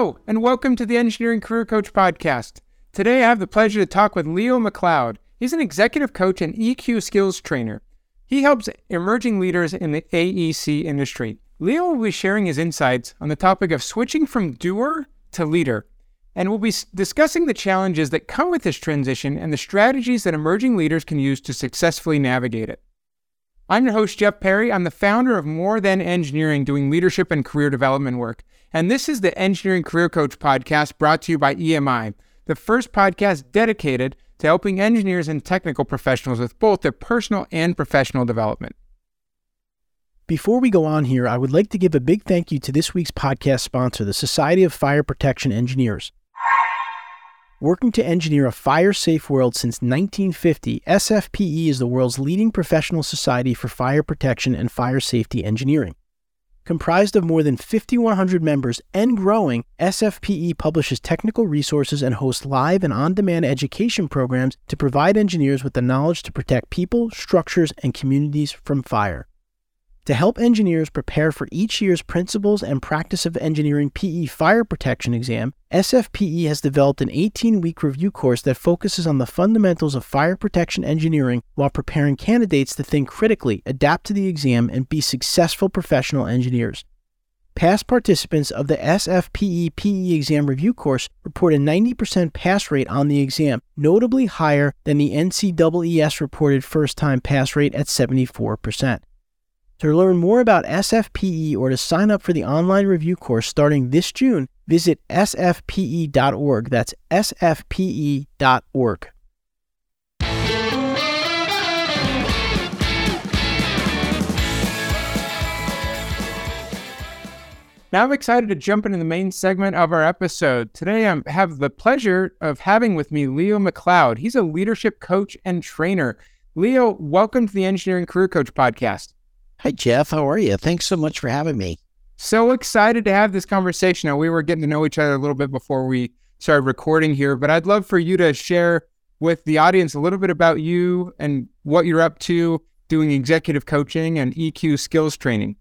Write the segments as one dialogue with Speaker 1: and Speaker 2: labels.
Speaker 1: Hello, and welcome to the Engineering Career Coach Podcast. Today I have the pleasure to talk with Leo MacLeod. He's an executive coach and EQ skills trainer. He helps emerging leaders in the AEC industry. Leo will be sharing his insights on the topic of switching from doer to leader, and we'll be discussing the challenges that come with this transition and the strategies that emerging leaders can use to successfully navigate it. I'm your host, Jeff Perry. I'm the founder of More Than Engineering, doing leadership and career development work. And this is the Engineering Career Coach podcast brought to you by EMI, the first podcast dedicated to helping engineers and technical professionals with both their personal and professional development.
Speaker 2: Before we go on here, I would like to give a big thank you to this week's podcast sponsor, the Society of Fire Protection Engineers. Working to engineer a fire safe world since 1950, SFPE is the world's leading professional society for fire protection and fire safety engineering. Comprised of more than 5,100 members and growing, SFPE publishes technical resources and hosts live and on demand education programs to provide engineers with the knowledge to protect people, structures, and communities from fire. To help engineers prepare for each year's Principles and Practice of Engineering PE Fire Protection exam, SFPE has developed an 18 week review course that focuses on the fundamentals of fire protection engineering while preparing candidates to think critically, adapt to the exam, and be successful professional engineers. Past participants of the SFPE PE exam review course report a 90% pass rate on the exam, notably higher than the NCEES reported first time pass rate at 74%. To learn more about SFPE or to sign up for the online review course starting this June, visit sfpe.org. That's sfpe.org.
Speaker 1: Now I'm excited to jump into the main segment of our episode. Today I have the pleasure of having with me Leo MacLeod. He's a leadership coach and trainer. Leo, welcome to the Engineering Career Coach podcast.
Speaker 3: Hi, Jeff. How are you? Thanks so much for having me.
Speaker 1: So excited to have this conversation. Now, we were getting to know each other a little bit before we started recording here, but I'd love for you to share with the audience a little bit about you and what you're up to doing executive coaching and EQ skills training.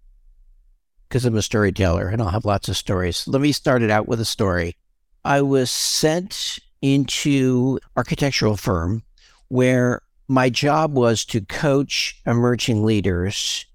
Speaker 3: Because I'm a storyteller and I'll have lots of stories. Let me start it out with a story. I was sent into architectural firm where my job was to coach emerging leaders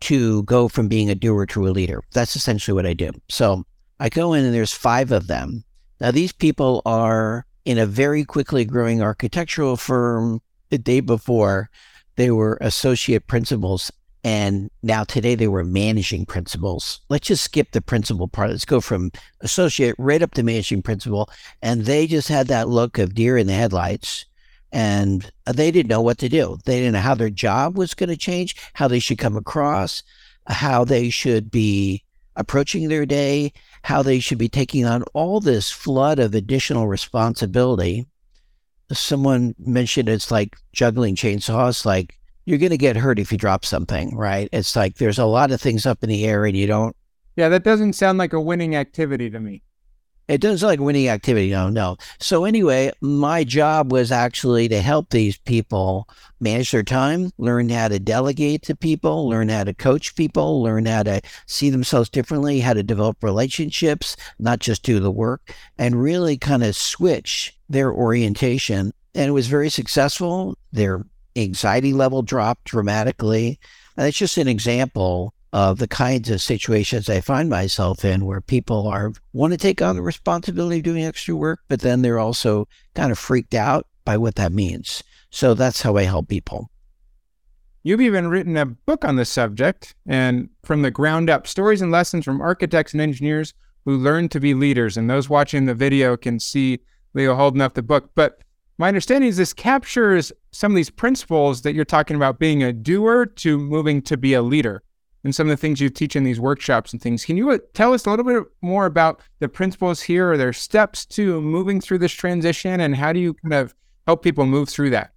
Speaker 3: to go from being a doer to a leader. That's essentially what I do. So I go in and there's five of them. Now, these people are in a very quickly growing architectural firm. The day before, they were associate principals. And now today they were managing principals. Let's just skip the principal part. Let's go from associate right up to managing principal. And they just had that look of deer in the headlights and they didn't know what to do. They didn't know how their job was going to change, how they should come across, how they should be approaching their day, how they should be taking on all this flood of additional responsibility. Someone mentioned it's like juggling chainsaws, like you're going to get hurt if you drop something, right? It's like there's a lot of things up in the air and you don't.
Speaker 1: Yeah, that doesn't sound like a winning activity to me.
Speaker 3: It doesn't sound like winning activity. No, no. So anyway, my job was actually to help these people manage their time, learn how to delegate to people, learn how to coach people, learn how to see themselves differently, how to develop relationships, not just do the work, and really kind of switch their orientation. And it was very successful. Their anxiety level dropped dramatically. And it's just an example of the kinds of situations I find myself in where people are want to take on the responsibility of doing extra work, but then they're also kind of freaked out by what that means. So that's how I help people.
Speaker 1: You've even written a book on this subject and from the ground up stories and lessons from architects and engineers who learn to be leaders. And those watching the video can see Leo holding up the book. But my understanding is this captures some of these principles that you're talking about being a doer to moving to be a leader. And some of the things you teach in these workshops and things. Can you uh, tell us a little bit more about the principles here or their steps to moving through this transition and how do you kind of help people move through that?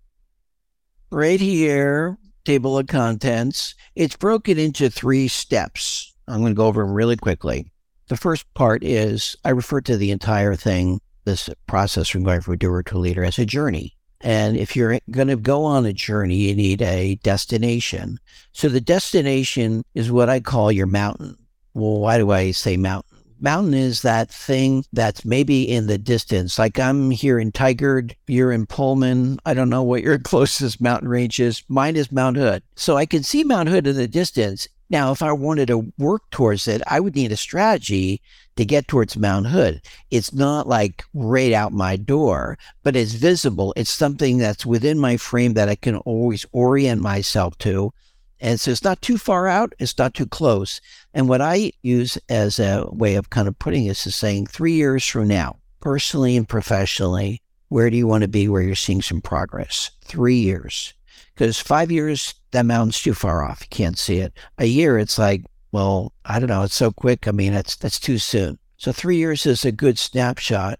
Speaker 3: Right here, table of contents, it's broken into three steps. I'm going to go over them really quickly. The first part is I refer to the entire thing, this process from going from a doer to a leader, as a journey. And if you're going to go on a journey, you need a destination. So the destination is what I call your mountain. Well, why do I say mountain? Mountain is that thing that's maybe in the distance. Like I'm here in Tigard, you're in Pullman. I don't know what your closest mountain range is. Mine is Mount Hood. So I can see Mount Hood in the distance. Now, if I wanted to work towards it, I would need a strategy to get towards Mount Hood. It's not like right out my door, but it's visible. It's something that's within my frame that I can always orient myself to. And so it's not too far out, it's not too close. And what I use as a way of kind of putting this is saying three years from now, personally and professionally, where do you want to be where you're seeing some progress? Three years. Because five years, that mountain's too far off. You can't see it. A year, it's like, well, I don't know. It's so quick. I mean, that's that's too soon. So three years is a good snapshot.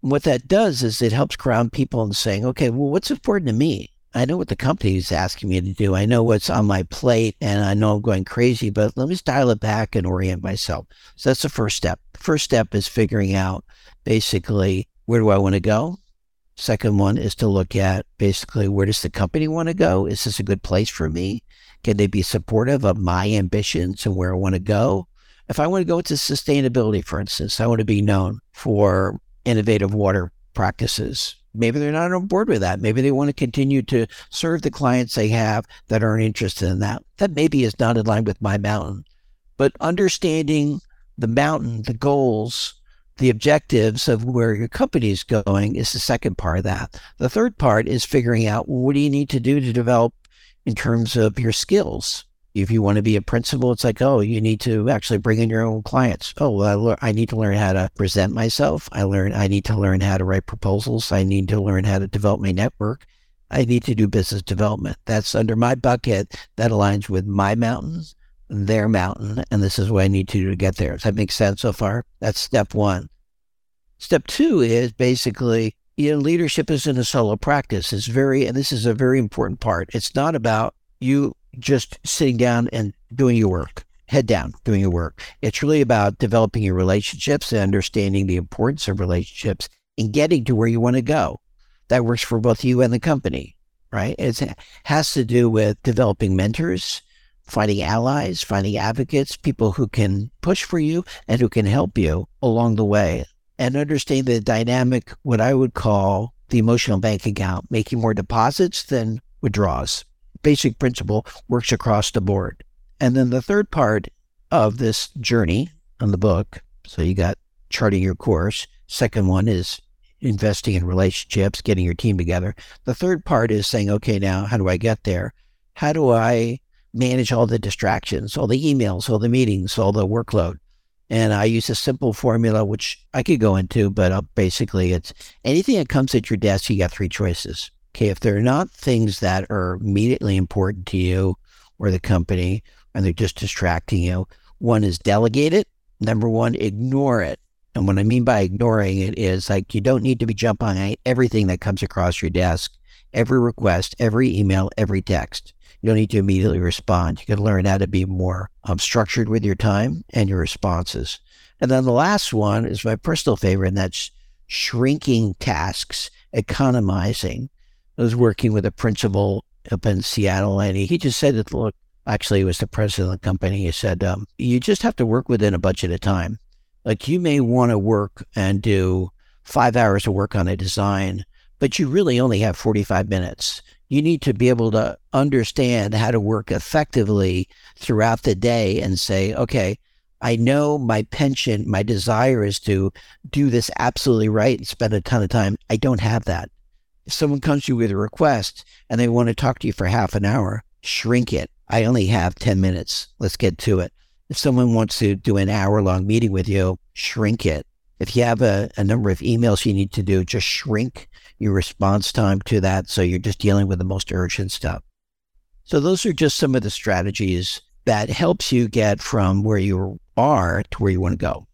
Speaker 3: And what that does is it helps ground people in saying, okay, well, what's important to me? I know what the company is asking me to do. I know what's on my plate and I know I'm going crazy, but let me dial it back and orient myself. So that's the first step. The First step is figuring out basically where do I want to go? Second one is to look at basically where does the company want to go? Is this a good place for me? Can they be supportive of my ambitions and where I want to go? If I want to go into sustainability, for instance, I want to be known for innovative water practices. Maybe they're not on board with that. Maybe they want to continue to serve the clients they have that aren't interested in that. That maybe is not in line with my mountain. But understanding the mountain, the goals, the objectives of where your company is going is the second part of that. The third part is figuring out what do you need to do to develop in terms of your skills. If you want to be a principal, it's like, oh, you need to actually bring in your own clients. Oh, well, I, I need to learn how to present myself. I learn. I need to learn how to write proposals. I need to learn how to develop my network. I need to do business development. That's under my bucket. That aligns with my mountains their mountain, and this is what I need to do to get there. Does that make sense so far? That's step one. Step two is basically, you know, leadership isn't a solo practice. It's very, and this is a very important part. It's not about you just sitting down and doing your work, head down, doing your work. It's really about developing your relationships and understanding the importance of relationships and getting to where you want to go. That works for both you and the company, right? It has to do with developing mentors, finding allies, finding advocates, people who can push for you and who can help you along the way. And understand the dynamic, what I would call the emotional bank account, making more deposits than withdrawals. Basic principle works across the board. And then the third part of this journey on the book, so you got charting your course. Second one is investing in relationships, getting your team together. The third part is saying, okay, now how do I get there? How do I manage all the distractions, all the emails, all the meetings, all the workload. And I use a simple formula, which I could go into, but uh, basically it's anything that comes at your desk, you got three choices. Okay. If they're not things that are immediately important to you or the company, and they're just distracting you, one is delegate it. Number one, ignore it. And what I mean by ignoring it is like you don't need to be jumping on everything that comes across your desk, every request, every email, every text. You don't need to immediately respond. You can learn how to be more um, structured with your time and your responses. And then the last one is my personal favorite, and that's shrinking tasks, economizing. I was working with a principal up in Seattle, and he, he just said that, look, actually, it was the president of the company. He said, um, you just have to work within a budget of time. Like you may want to work and do five hours of work on a design, but you really only have 45 minutes you need to be able to understand how to work effectively throughout the day and say, okay, I know my pension, my desire is to do this absolutely right and spend a ton of time. I don't have that. If someone comes to you with a request and they want to talk to you for half an hour, shrink it. I only have 10 minutes. Let's get to it. If someone wants to do an hour long meeting with you, shrink it. If you have a, a number of emails you need to do, just shrink your response time to that. So you're just dealing with the most urgent stuff. So those are just some of the strategies that helps you get from where you are to where you want to go.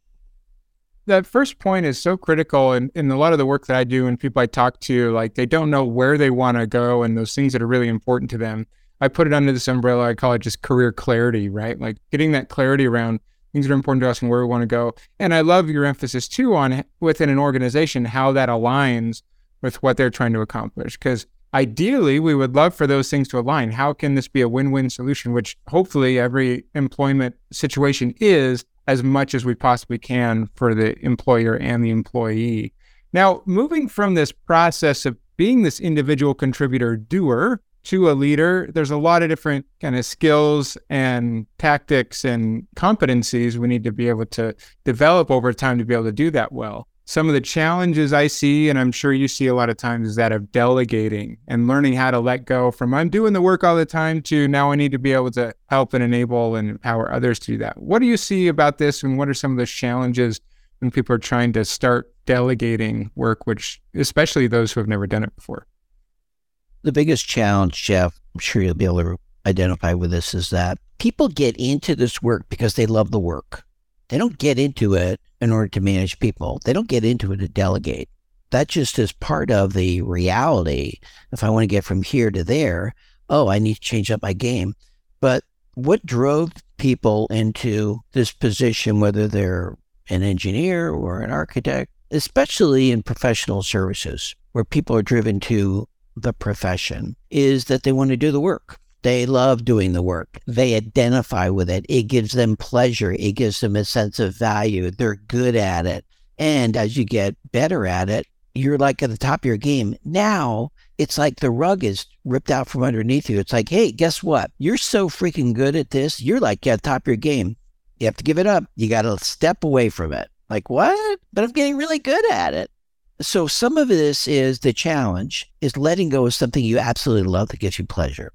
Speaker 1: That first point is so critical in, in a lot of the work that I do and people I talk to, like they don't know where they want to go and those things that are really important to them. I put it under this umbrella. I call it just career clarity, right? Like getting that clarity around things that are important to us and where we want to go. And I love your emphasis too on within an organization how that aligns with what they're trying to accomplish. Because ideally, we would love for those things to align. How can this be a win win solution, which hopefully every employment situation is as much as we possibly can for the employer and the employee? Now, moving from this process of being this individual contributor doer to a leader, there's a lot of different kind of skills and tactics and competencies we need to be able to develop over time to be able to do that well some of the challenges I see, and I'm sure you see a lot of times, is that of delegating and learning how to let go from I'm doing the work all the time to now I need to be able to help and enable and empower others to do that. What do you see about this, and what are some of the challenges when people are trying to start delegating work, which especially those who have never done it before?
Speaker 3: The biggest challenge, Jeff, I'm sure you'll be able to identify with this, is that people get into this work because they love the work. They don't get into it in order to manage people. They don't get into it to delegate. That just is part of the reality. If I want to get from here to there, oh, I need to change up my game. But what drove people into this position, whether they're an engineer or an architect, especially in professional services, where people are driven to the profession, is that they want to do the work. They love doing the work. They identify with it. It gives them pleasure. It gives them a sense of value. They're good at it. And as you get better at it, you're like at the top of your game. Now it's like the rug is ripped out from underneath you. It's like, hey, guess what? You're so freaking good at this. You're like at the top of your game. You have to give it up. You got to step away from it. Like, what? But I'm getting really good at it. So some of this is the challenge is letting go of something you absolutely love that gives you pleasure.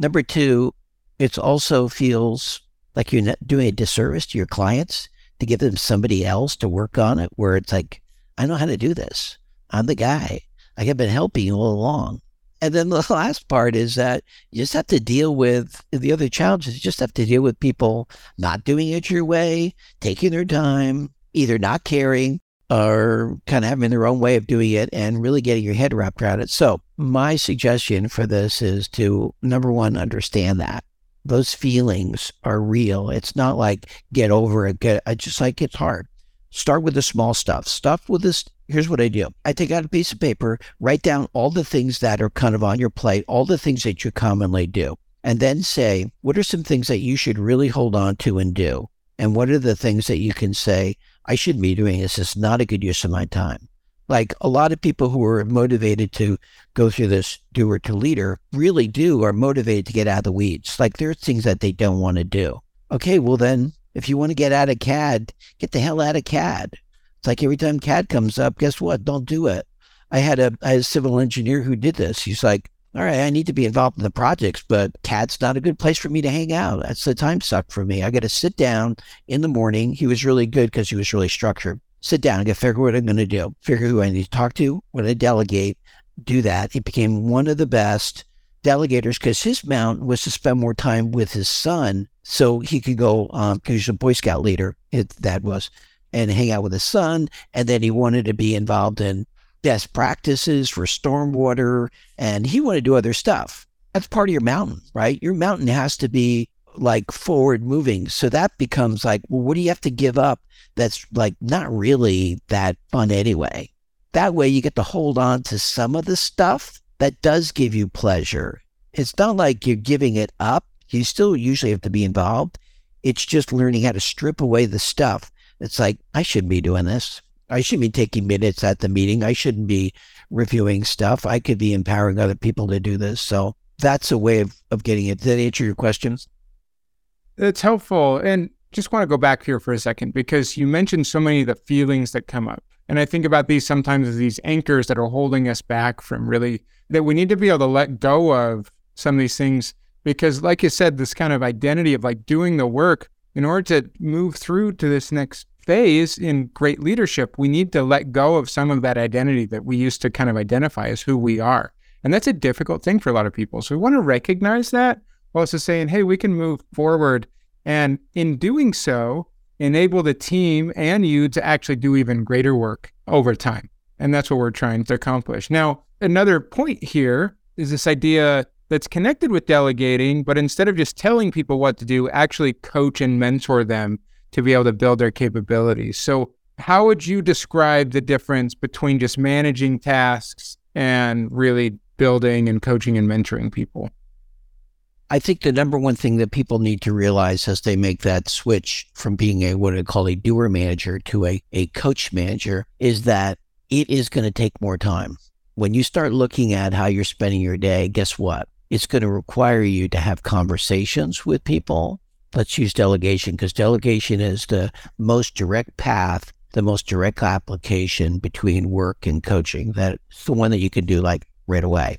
Speaker 3: Number two, it also feels like you're doing a disservice to your clients to give them somebody else to work on it, where it's like, I know how to do this. I'm the guy. I have been helping you all along. And then the last part is that you just have to deal with the other challenges. You just have to deal with people not doing it your way, taking their time, either not caring or kind of having their own way of doing it and really getting your head wrapped around it. So, my suggestion for this is to number one, understand that those feelings are real. It's not like get over it, get I just like it's hard. Start with the small stuff. Stuff with this. Here's what I do I take out a piece of paper, write down all the things that are kind of on your plate, all the things that you commonly do, and then say, what are some things that you should really hold on to and do? And what are the things that you can say, I shouldn't be doing this. It's not a good use of my time. Like a lot of people who are motivated to go through this doer to leader really do are motivated to get out of the weeds. Like there are things that they don't want to do. Okay, well then, if you want to get out of CAD, get the hell out of CAD. It's like every time CAD comes up, guess what? Don't do it. I had a, I had a civil engineer who did this. He's like, all right, I need to be involved in the projects, but CAD's not a good place for me to hang out. That's the time suck for me. I got to sit down in the morning. He was really good because he was really structured. Sit down and get figure what I'm going to do, figure who I need to talk to, when I delegate, do that. He became one of the best delegators because his mount was to spend more time with his son so he could go, um, because he's a Boy Scout leader, it, that was, and hang out with his son. And then he wanted to be involved in best practices for stormwater, and he wanted to do other stuff. That's part of your mountain, right? Your mountain has to be like forward moving. So that becomes like, well, what do you have to give up that's like not really that fun anyway? That way you get to hold on to some of the stuff that does give you pleasure. It's not like you're giving it up. You still usually have to be involved. It's just learning how to strip away the stuff. It's like, I shouldn't be doing this. I shouldn't be taking minutes at the meeting. I shouldn't be reviewing stuff. I could be empowering other people to do this. So that's a way of, of getting it. Did that answer your questions?
Speaker 1: It's helpful. And just want to go back here for a second because you mentioned so many of the feelings that come up. And I think about these sometimes as these anchors that are holding us back from really, that we need to be able to let go of some of these things. Because, like you said, this kind of identity of like doing the work in order to move through to this next phase in great leadership, we need to let go of some of that identity that we used to kind of identify as who we are. And that's a difficult thing for a lot of people. So we want to recognize that also saying, hey, we can move forward. And in doing so, enable the team and you to actually do even greater work over time. And that's what we're trying to accomplish. Now, another point here is this idea that's connected with delegating, but instead of just telling people what to do, actually coach and mentor them to be able to build their capabilities. So, how would you describe the difference between just managing tasks and really building and coaching and mentoring people?
Speaker 3: I think the number one thing that people need to realize as they make that switch from being a what I call a doer manager to a, a coach manager is that it is going to take more time. When you start looking at how you're spending your day, guess what? It's going to require you to have conversations with people. Let's use delegation because delegation is the most direct path, the most direct application between work and coaching. That's the one that you can do like right away.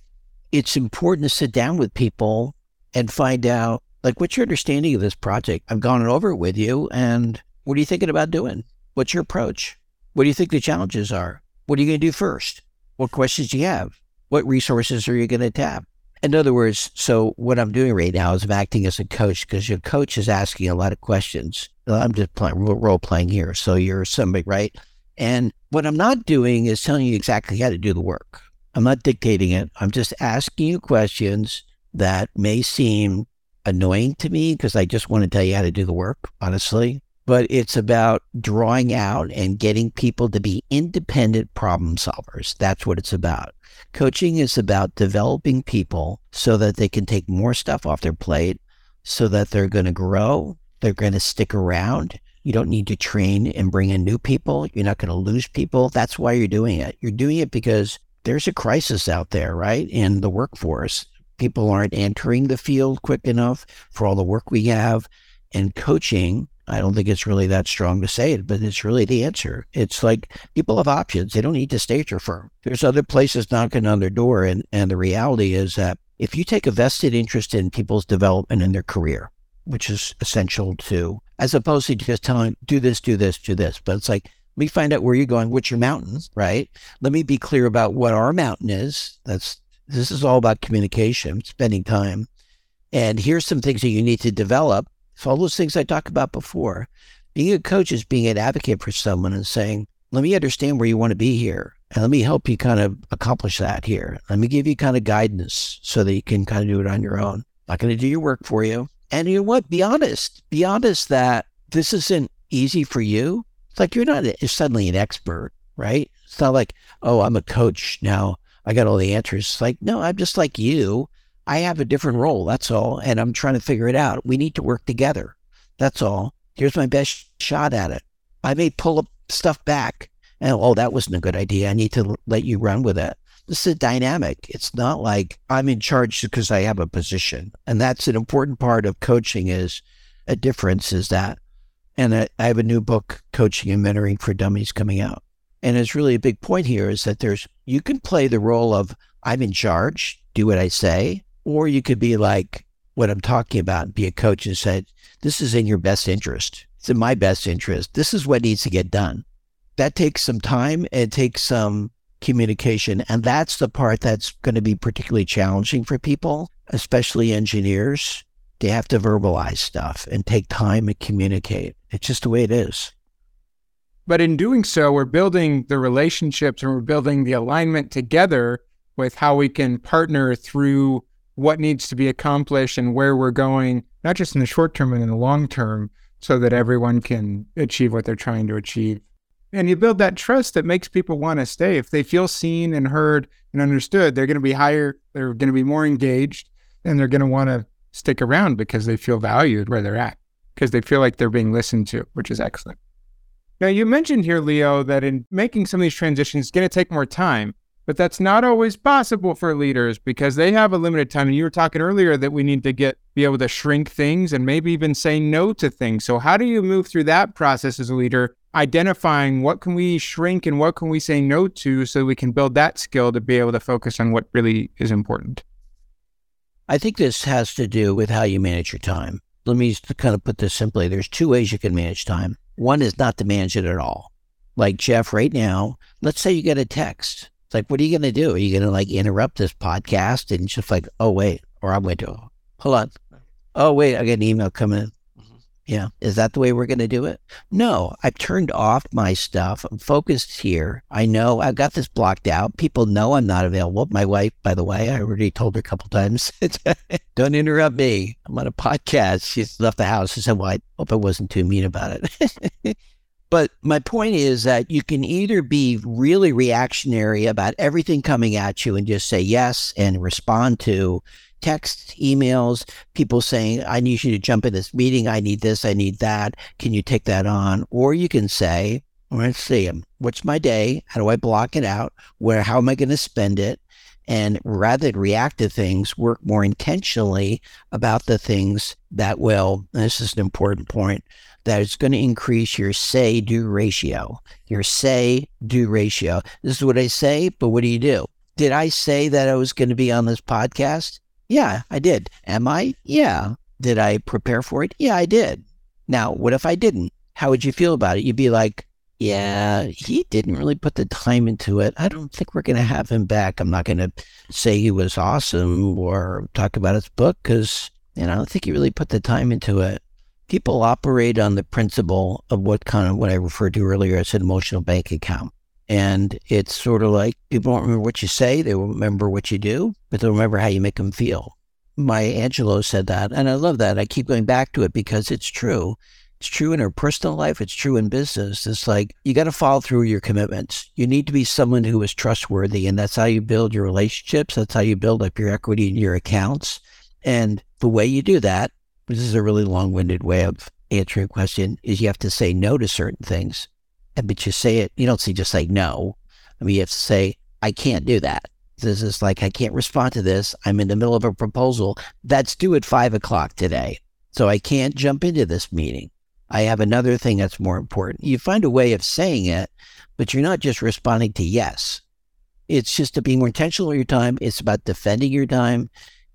Speaker 3: It's important to sit down with people and find out like what's your understanding of this project? I've gone over it with you and what are you thinking about doing? What's your approach? What do you think the challenges are? What are you going to do first? What questions do you have? What resources are you going to tap? In other words, so what I'm doing right now is I'm acting as a coach because your coach is asking a lot of questions. I'm just playing role playing here. So you're somebody, right? And what I'm not doing is telling you exactly how to do the work. I'm not dictating it. I'm just asking you questions that may seem annoying to me because I just want to tell you how to do the work, honestly. But it's about drawing out and getting people to be independent problem solvers. That's what it's about. Coaching is about developing people so that they can take more stuff off their plate, so that they're going to grow, they're going to stick around. You don't need to train and bring in new people. You're not going to lose people. That's why you're doing it. You're doing it because there's a crisis out there, right? In the workforce people aren't entering the field quick enough for all the work we have. And coaching, I don't think it's really that strong to say it, but it's really the answer. It's like people have options. They don't need to stay at your firm. There's other places knocking on their door. And, and the reality is that if you take a vested interest in people's development in their career, which is essential to, as opposed to just telling, do this, do this, do this, but it's like, let me find out where you're going, what's your mountain, right? Let me be clear about what our mountain is. That's this is all about communication, spending time. And here's some things that you need to develop. It's all those things I talked about before. Being a coach is being an advocate for someone and saying, let me understand where you want to be here. And let me help you kind of accomplish that here. Let me give you kind of guidance so that you can kind of do it on your own. Not going to do your work for you. And you know what? Be honest. Be honest that this isn't easy for you. It's like you're not suddenly an expert, right? It's not like, oh, I'm a coach now. I got all the answers. It's like, no, I'm just like you. I have a different role. That's all. And I'm trying to figure it out. We need to work together. That's all. Here's my best shot at it. I may pull up stuff back and, oh, that wasn't a good idea. I need to let you run with it. This is a dynamic. It's not like I'm in charge because I have a position. And that's an important part of coaching is a difference is that. And I have a new book, Coaching and Mentoring for Dummies, coming out. And it's really a big point here is that there's, you can play the role of, I'm in charge, do what I say, or you could be like what I'm talking about, be a coach and say, this is in your best interest. It's in my best interest. This is what needs to get done. That takes some time. And it takes some communication. And that's the part that's going to be particularly challenging for people, especially engineers. They have to verbalize stuff and take time and communicate. It's just the way it is.
Speaker 1: But in doing so, we're building the relationships and we're building the alignment together with how we can partner through what needs to be accomplished and where we're going, not just in the short term and in the long term, so that everyone can achieve what they're trying to achieve. And you build that trust that makes people want to stay. If they feel seen and heard and understood, they're going to be higher, they're going to be more engaged, and they're going to want to stick around because they feel valued where they're at, because they feel like they're being listened to, which is excellent. Now, you mentioned here, Leo, that in making some of these transitions, it's going to take more time, but that's not always possible for leaders because they have a limited time. And you were talking earlier that we need to get be able to shrink things and maybe even say no to things. So, how do you move through that process as a leader, identifying what can we shrink and what can we say no to, so we can build that skill to be able to focus on what really is important?
Speaker 3: I think this has to do with how you manage your time. Let me kind of put this simply. There's two ways you can manage time. One is not to manage it at all. Like Jeff, right now, let's say you get a text. It's like, what are you going to do? Are you going to like interrupt this podcast and just like, oh, wait, or I'm going to, hold on. Oh, wait, I got an email coming in. Yeah. Is that the way we're going to do it? No, I've turned off my stuff. I'm focused here. I know I've got this blocked out. People know I'm not available. My wife, by the way, I already told her a couple times, don't interrupt me. I'm on a podcast. She's left the house. I said, well, I hope I wasn't too mean about it. but my point is that you can either be really reactionary about everything coming at you and just say yes and respond to texts, emails, people saying, I need you to jump in this meeting. I need this. I need that. Can you take that on? Or you can say, let's see, um, what's my day? How do I block it out? Where, how am I going to spend it? And rather than react to things, work more intentionally about the things that will, this is an important point, that is going to increase your say do ratio. Your say do ratio. This is what I say, but what do you do? Did I say that I was going to be on this podcast? Yeah, I did. Am I? Yeah. Did I prepare for it? Yeah, I did. Now, what if I didn't? How would you feel about it? You'd be like, yeah, he didn't really put the time into it. I don't think we're going to have him back. I'm not going to say he was awesome or talk about his book because, you know, I don't think he really put the time into it. People operate on the principle of what kind of what I referred to earlier as an emotional bank account. And it's sort of like people don't remember what you say, they remember what you do, but they'll remember how you make them feel. Maya Angelou said that, and I love that. I keep going back to it because it's true. It's true in our personal life, it's true in business. It's like you got to follow through your commitments. You need to be someone who is trustworthy, and that's how you build your relationships. That's how you build up your equity in your accounts. And the way you do that, this is a really long winded way of answering a question, is you have to say no to certain things but you say it, you don't say just say no. I mean, you have to say, I can't do that. This is like, I can't respond to this. I'm in the middle of a proposal that's due at five o'clock today. So I can't jump into this meeting. I have another thing that's more important. You find a way of saying it, but you're not just responding to yes. It's just to be more intentional with your time. It's about defending your time.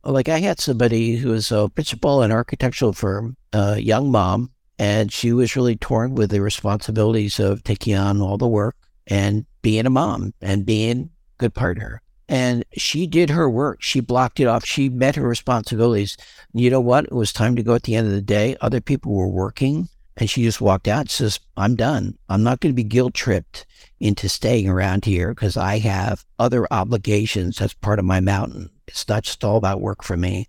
Speaker 3: Like I had somebody who was a principal in an architectural firm, a young mom, and she was really torn with the responsibilities of taking on all the work and being a mom and being a good partner. And she did her work. She blocked it off. She met her responsibilities. You know what? It was time to go at the end of the day. Other people were working and she just walked out and says, I'm done. I'm not going to be guilt tripped into staying around here because I have other obligations. That's part of my mountain. It's not just all about work for me.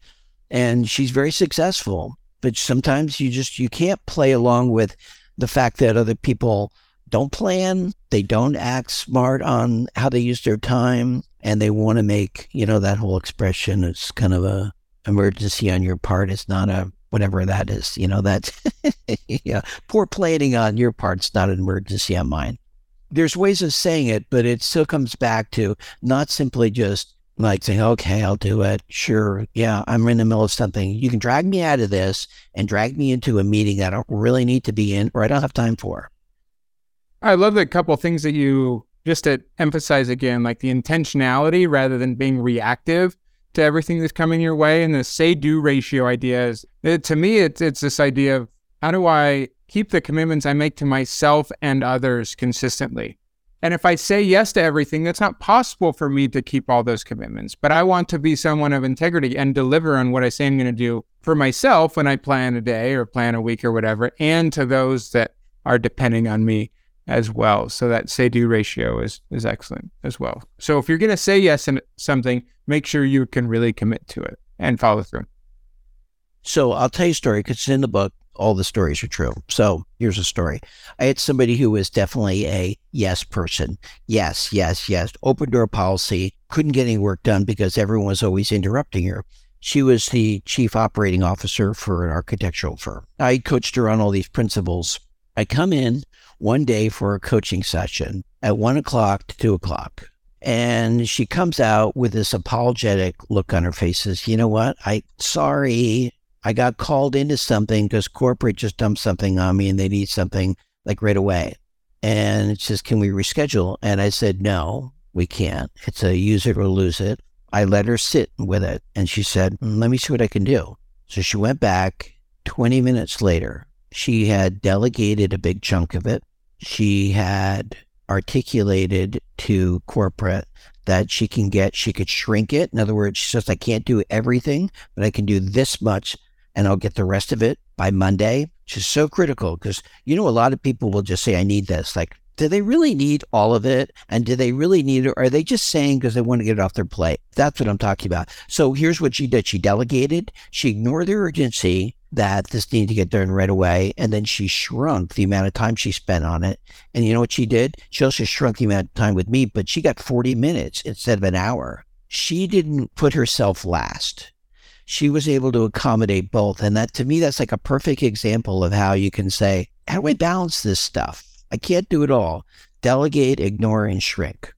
Speaker 3: And she's very successful but sometimes you just you can't play along with the fact that other people don't plan, they don't act smart on how they use their time, and they want to make you know that whole expression. It's kind of a emergency on your part. It's not a whatever that is. You know that yeah, poor planning on your part. It's not an emergency on mine. There's ways of saying it, but it still comes back to not simply just like saying, okay, I'll do it. Sure. Yeah, I'm in the middle of something. You can drag me out of this and drag me into a meeting I don't really need to be in or I don't have time for.
Speaker 1: I love the couple things that you just to emphasize again, like the intentionality rather than being reactive to everything that's coming your way. And the say do ratio idea is it, to me, it's, it's this idea of how do I keep the commitments I make to myself and others consistently? And if I say yes to everything, that's not possible for me to keep all those commitments. But I want to be someone of integrity and deliver on what I say I'm going to do for myself when I plan a day or plan a week or whatever, and to those that are depending on me as well. So that say do ratio is is excellent as well. So if you're going to say yes to something, make sure you can really commit to it and follow through.
Speaker 3: So I'll tell you a story because it's in the book all the stories are true. So here's a story. I had somebody who was definitely a yes person. Yes, yes, yes. Open door policy. Couldn't get any work done because everyone was always interrupting her. She was the chief operating officer for an architectural firm. I coached her on all these principles. I come in one day for a coaching session at one o'clock to two o'clock. And she comes out with this apologetic look on her face. Says, "You know what? I sorry. I got called into something because corporate just dumped something on me and they need something like right away. And it says, Can we reschedule? And I said, No, we can't. It's a use it or lose it. I let her sit with it. And she said, mm, Let me see what I can do. So she went back 20 minutes later. She had delegated a big chunk of it. She had articulated to corporate that she can get, she could shrink it. In other words, she says, I can't do everything, but I can do this much and I'll get the rest of it by Monday, which is so critical because you know a lot of people will just say, I need this. Like, do they really need all of it? And do they really need it? Or are they just saying because they want to get it off their plate? That's what I'm talking about. So here's what she did. She delegated, she ignored the urgency that this needed to get done right away. And then she shrunk the amount of time she spent on it. And you know what she did? She also shrunk the amount of time with me, but she got 40 minutes instead of an hour. She didn't put herself last she was able to accommodate both. And that to me, that's like a perfect example of how you can say, how do I balance this stuff? I can't do it all. Delegate, ignore, and shrink.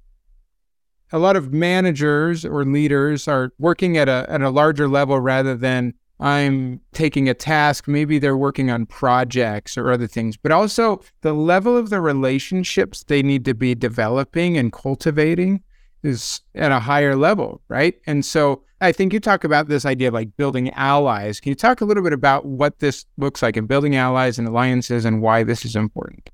Speaker 1: A lot of managers or leaders are working at a at a larger level rather than I'm taking a task. Maybe they're working on projects or other things, but also the level of the relationships they need to be developing and cultivating is at a higher level, right? And so I think you talk about this idea of like building allies. Can you talk a little bit about what this looks like in building allies and alliances and why this is important?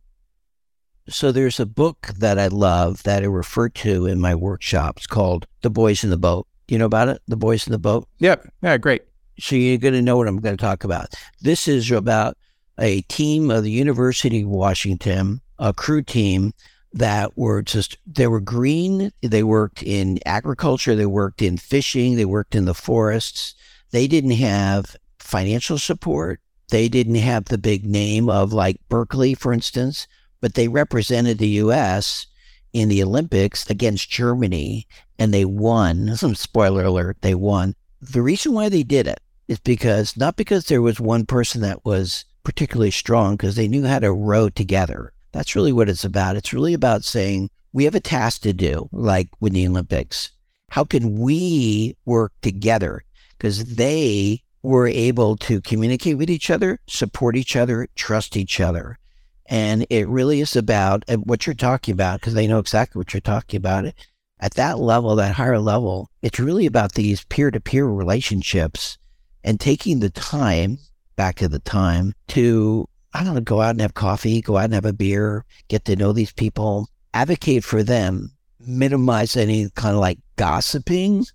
Speaker 3: So there's a book that I love that I refer to in my workshops called The Boys in the Boat. You know about it? The Boys in the Boat?
Speaker 1: Yep. Yeah, great.
Speaker 3: So you're going to know what I'm going to talk about. This is about a team of the University of Washington, a crew team that were just they were green they worked in agriculture they worked in fishing they worked in the forests. They didn't have financial support. They didn't have the big name of like berkeley for instance but they represented the us in the olympics against germany and they won. Some spoiler alert they won. The reason why they did it is because not because there was one person that was particularly strong because they knew how to row together that's really what it's about. It's really about saying we have a task to do, like with the Olympics. How can we work together? Because they were able to communicate with each other, support each other, trust each other. And it really is about what you're talking about, because they know exactly what you're talking about. At that level, that higher level, it's really about these peer to peer relationships and taking the time, back to the time, to I don't know, go out and have coffee, go out and have a beer, get to know these people, advocate for them, minimize any kind of like gossiping,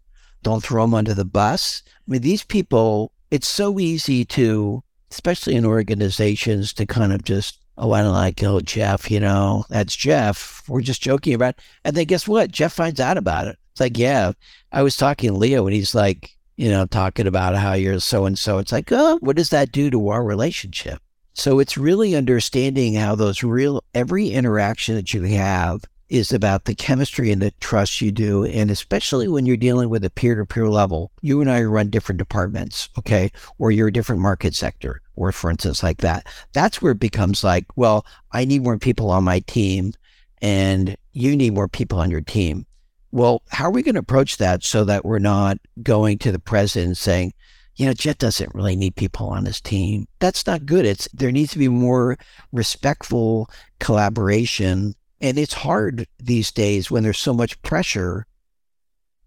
Speaker 3: don't throw them under the bus. I mean, these people, it's so easy to, especially in organizations, to kind of just, oh, I don't like, oh, Jeff, you know, that's Jeff. We're just joking about. It. And then guess what? Jeff finds out about it. It's like, yeah, I was talking to Leo and he's like, you know, talking about how you're so and so. It's like, oh, what does that do to our relationship? So it's really understanding how those real, every interaction that you have is about the chemistry and the trust you do. And especially when you're dealing with a peer to peer level, you and I run different departments, okay? Or you're a different market sector, or for instance, like that. That's where it becomes like, well, I need more people on my team and you need more people on your team. Well, how are we going to approach that so that we're not going to the president saying, you know, Jeff doesn't really need people on his team. That's not good. It's there needs to be more respectful collaboration. And it's hard these days when there's so much pressure.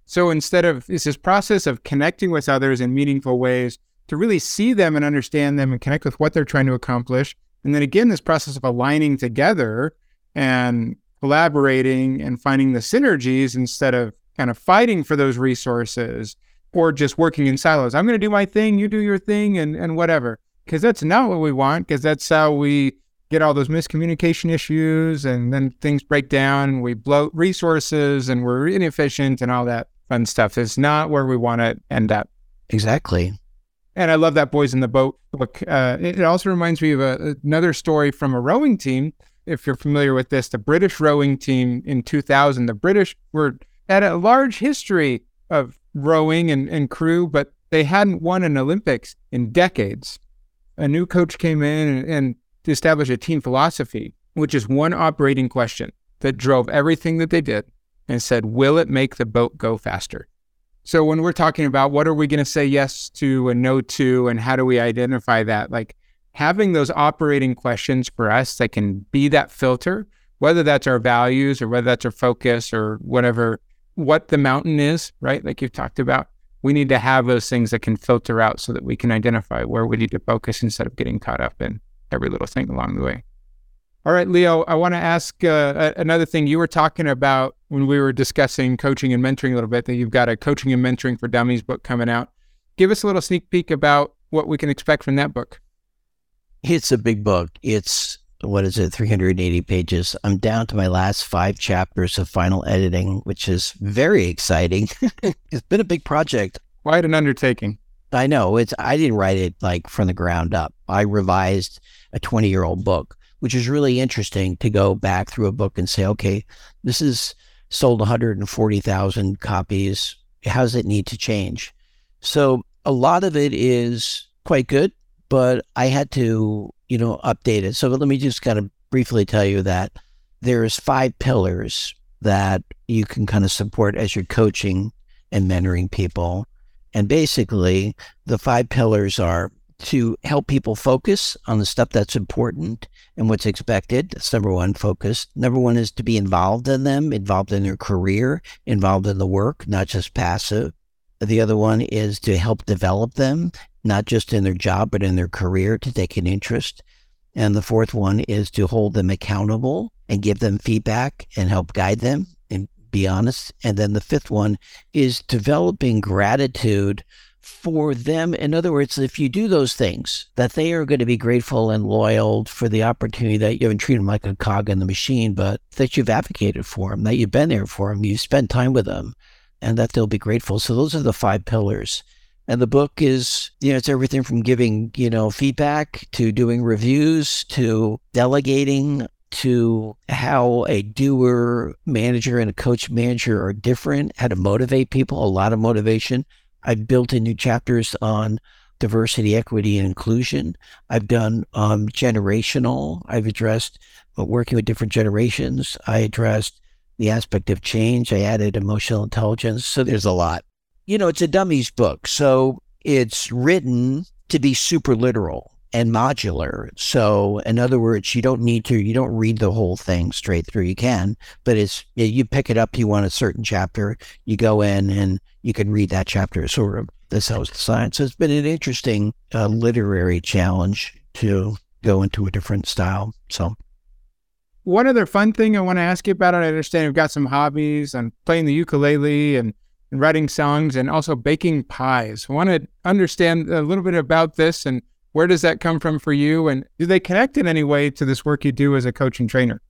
Speaker 1: So instead of it's this process of connecting with others in meaningful ways to really see them and understand them and connect with what they're trying to accomplish. And then again, this process of aligning together and collaborating and finding the synergies instead of kind of fighting for those resources or just working in silos. I'm going to do my thing, you do your thing, and, and whatever. Because that's not what we want, because that's how we get all those miscommunication issues, and then things break down, we bloat resources, and we're inefficient, and all that fun stuff. It's not where we want to end up.
Speaker 3: Exactly.
Speaker 1: And I love that Boys in the Boat book. Uh, it also reminds me of a, another story from a rowing team. If you're familiar with this, the British rowing team in 2000, the British were at a large history of rowing and, and crew, but they hadn't won an Olympics in decades. A new coach came in and, and established a team philosophy, which is one operating question that drove everything that they did and said, Will it make the boat go faster? So when we're talking about what are we going to say yes to and no to, and how do we identify that, like having those operating questions for us that can be that filter, whether that's our values or whether that's our focus or whatever what the mountain is, right? Like you've talked about. We need to have those things that can filter out so that we can identify where we need to focus instead of getting caught up in every little thing along the way. All right, Leo, I want to ask uh, another thing. You were talking about when we were discussing coaching and mentoring a little bit that you've got a coaching and mentoring for dummies book coming out. Give us a little sneak peek about what we can expect from that book?
Speaker 3: It's a big book. It's what is it, 380 pages. I'm down to my last five chapters of final editing, which is very exciting. it's been a big project.
Speaker 1: Quite an undertaking.
Speaker 3: I know. It's I didn't write it like from the ground up. I revised a 20 year old book, which is really interesting to go back through a book and say, okay, this is sold 140,000 copies. How does it need to change? So a lot of it is quite good, but I had to, you know, updated. So let me just kind of briefly tell you that there's five pillars that you can kind of support as you're coaching and mentoring people. And basically, the five pillars are to help people focus on the stuff that's important and what's expected. That's number one, focus. Number one is to be involved in them, involved in their career, involved in the work, not just passive. The other one is to help develop them, not just in their job, but in their career, to take an interest. And the fourth one is to hold them accountable and give them feedback and help guide them and be honest. And then the fifth one is developing gratitude for them. In other words, if you do those things, that they are going to be grateful and loyal for the opportunity that you haven't treated them like a cog in the machine, but that you've advocated for them, that you've been there for them, you've spent time with them, and that they'll be grateful. So those are the five pillars. And the book is, you know, it's everything from giving, you know, feedback to doing reviews to delegating to how a doer manager and a coach manager are different, how to motivate people, a lot of motivation. I've built in new chapters on diversity, equity, and inclusion. I've done um, generational. I've addressed uh, working with different generations. I addressed the aspect of change. I added emotional intelligence. So there's a lot. You know, it's a dummies book. So it's written to be super literal and modular. So, in other words, you don't need to, you don't read the whole thing straight through. You can, but it's, you pick it up, you want a certain chapter, you go in and you can read that chapter. Sort of, this how it's designed. So, it's been an interesting uh, literary challenge to go into a different style. So,
Speaker 1: one other fun thing I want to ask you about, I understand you've got some hobbies and playing the ukulele and, and writing songs and also baking pies. I want to understand a little bit about this and where does that come from for you? And do they connect in any way to this work you do as a coach and trainer?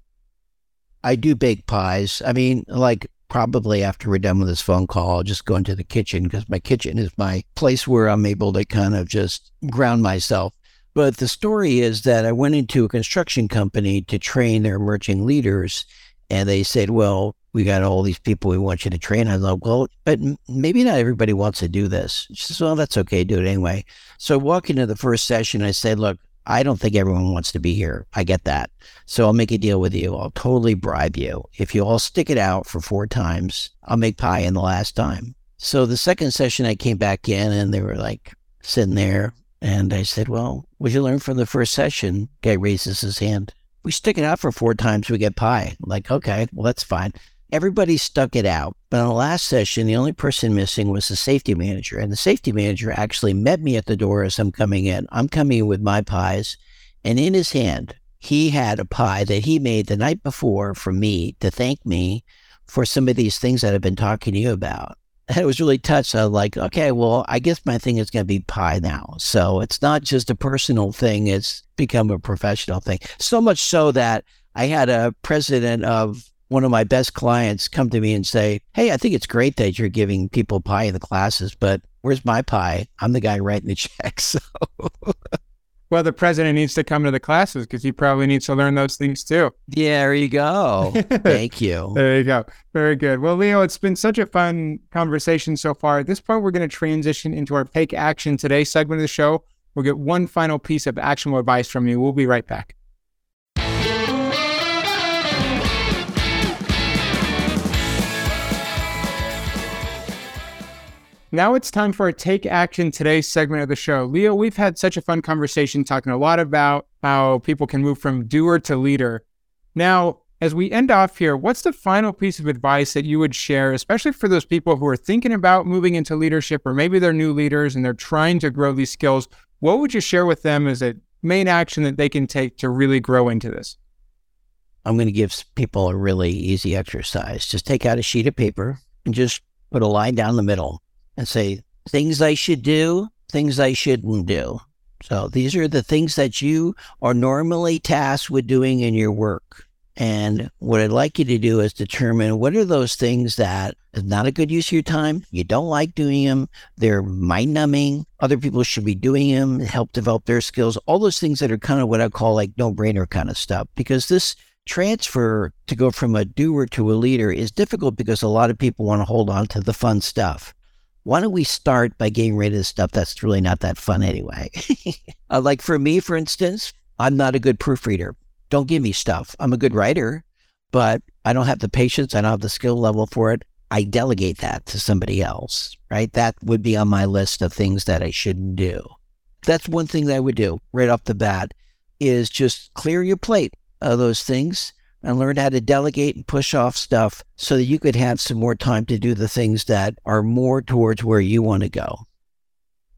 Speaker 3: I do bake pies. I mean, like probably after we're done with this phone call, I'll just go into the kitchen because my kitchen is my place where I'm able to kind of just ground myself. But the story is that I went into a construction company to train their emerging leaders. And they said, well, we got all these people we want you to train. I like, well, but maybe not everybody wants to do this. She says, well, that's okay. Do it anyway. So walking into the first session, I said, look, I don't think everyone wants to be here. I get that. So I'll make a deal with you. I'll totally bribe you. If you all stick it out for four times, I'll make pie in the last time. So the second session, I came back in and they were like sitting there. And I said, well, what you learn from the first session? Guy raises his hand. We stick it out for four times, we get pie. Like, okay, well, that's fine everybody stuck it out. But on the last session, the only person missing was the safety manager. And the safety manager actually met me at the door as I'm coming in. I'm coming in with my pies. And in his hand, he had a pie that he made the night before for me to thank me for some of these things that I've been talking to you about. It was really touched. I was like, okay, well, I guess my thing is going to be pie now. So it's not just a personal thing, it's become a professional thing. So much so that I had a president of one of my best clients come to me and say, Hey, I think it's great that you're giving people pie in the classes, but where's my pie? I'm the guy writing the checks. So.
Speaker 1: well, the president needs to come to the classes because he probably needs to learn those things too.
Speaker 3: There you go. Thank you.
Speaker 1: there you go. Very good. Well, Leo, it's been such a fun conversation so far. At this point, we're going to transition into our Take Action Today segment of the show. We'll get one final piece of actionable advice from you. We'll be right back. Now it's time for a Take Action Today segment of the show. Leo, we've had such a fun conversation talking a lot about how people can move from doer to leader. Now, as we end off here, what's the final piece of advice that you would share, especially for those people who are thinking about moving into leadership, or maybe they're new leaders and they're trying to grow these skills? What would you share with them as a main action that they can take to really grow into this?
Speaker 3: I'm going to give people a really easy exercise. Just take out a sheet of paper and just put a line down the middle and say things I should do, things I shouldn't do. So these are the things that you are normally tasked with doing in your work. And what I'd like you to do is determine what are those things that is not a good use of your time. You don't like doing them. They're mind numbing. Other people should be doing them, help develop their skills. All those things that are kind of what I call like no brainer kind of stuff. Because this transfer to go from a doer to a leader is difficult because a lot of people want to hold on to the fun stuff. Why don't we start by getting rid of the stuff that's really not that fun anyway? uh, like for me, for instance, I'm not a good proofreader don't give me stuff. I'm a good writer, but I don't have the patience. I don't have the skill level for it. I delegate that to somebody else, right? That would be on my list of things that I shouldn't do. That's one thing that I would do right off the bat is just clear your plate of those things and learn how to delegate and push off stuff so that you could have some more time to do the things that are more towards where you want to go.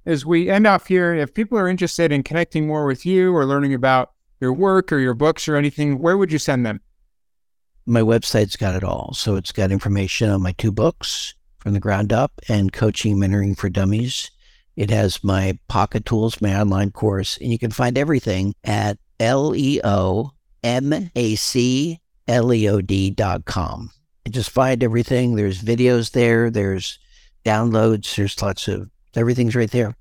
Speaker 1: As we end off here, if people are interested in connecting more with you or learning about your work or your books or anything, where would you send them?
Speaker 3: My website's got it all. So it's got information on my two books from the ground up and coaching mentoring for dummies. It has my pocket tools, my online course, and you can find everything at L-E-O-M-A-C-L-E-O-D dot com. You just find everything. There's videos there. There's downloads. There's lots of everything's right there.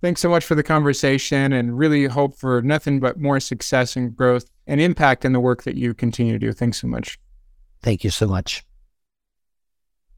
Speaker 1: Thanks so much for the conversation and really hope for nothing but more success and growth and impact in the work that you continue to do. Thanks so much.
Speaker 3: Thank you so much.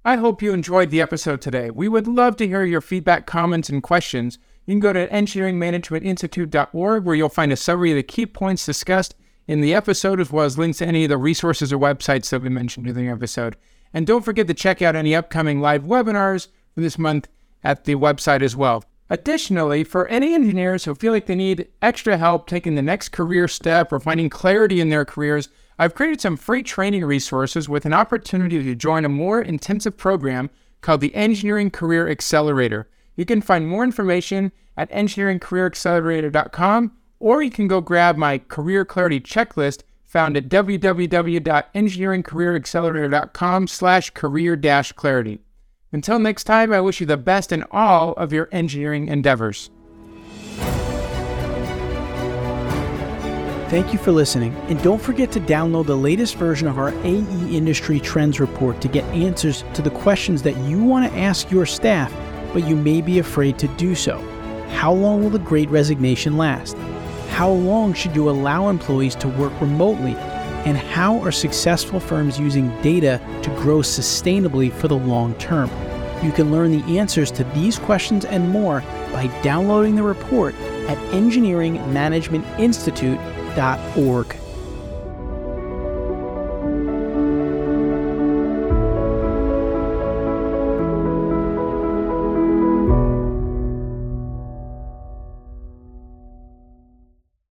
Speaker 1: I hope you enjoyed the episode today. We would love to hear your feedback, comments, and questions. You can go to engineeringmanagementinstitute.org where you'll find a summary of the key points discussed in the episode, as well as links to any of the resources or websites that we mentioned in the episode. And don't forget to check out any upcoming live webinars for this month at the website as well. Additionally, for any engineers who feel like they need extra help taking the next career step or finding clarity in their careers, I've created some free training resources with an opportunity to join a more intensive program called the Engineering Career Accelerator. You can find more information at engineeringcareeraccelerator.com or you can go grab my Career Clarity Checklist found at www.engineeringcareeraccelerator.com slash career-clarity. Until next time, I wish you the best in all of your engineering endeavors.
Speaker 2: Thank you for listening, and don't forget to download the latest version of our AE Industry Trends Report to get answers to the questions that you want to ask your staff, but you may be afraid to do so. How long will the great resignation last? How long should you allow employees to work remotely and how are successful firms using data to grow sustainably for the long term? You can learn the answers to these questions and more by downloading the report at engineeringmanagementinstitute.org.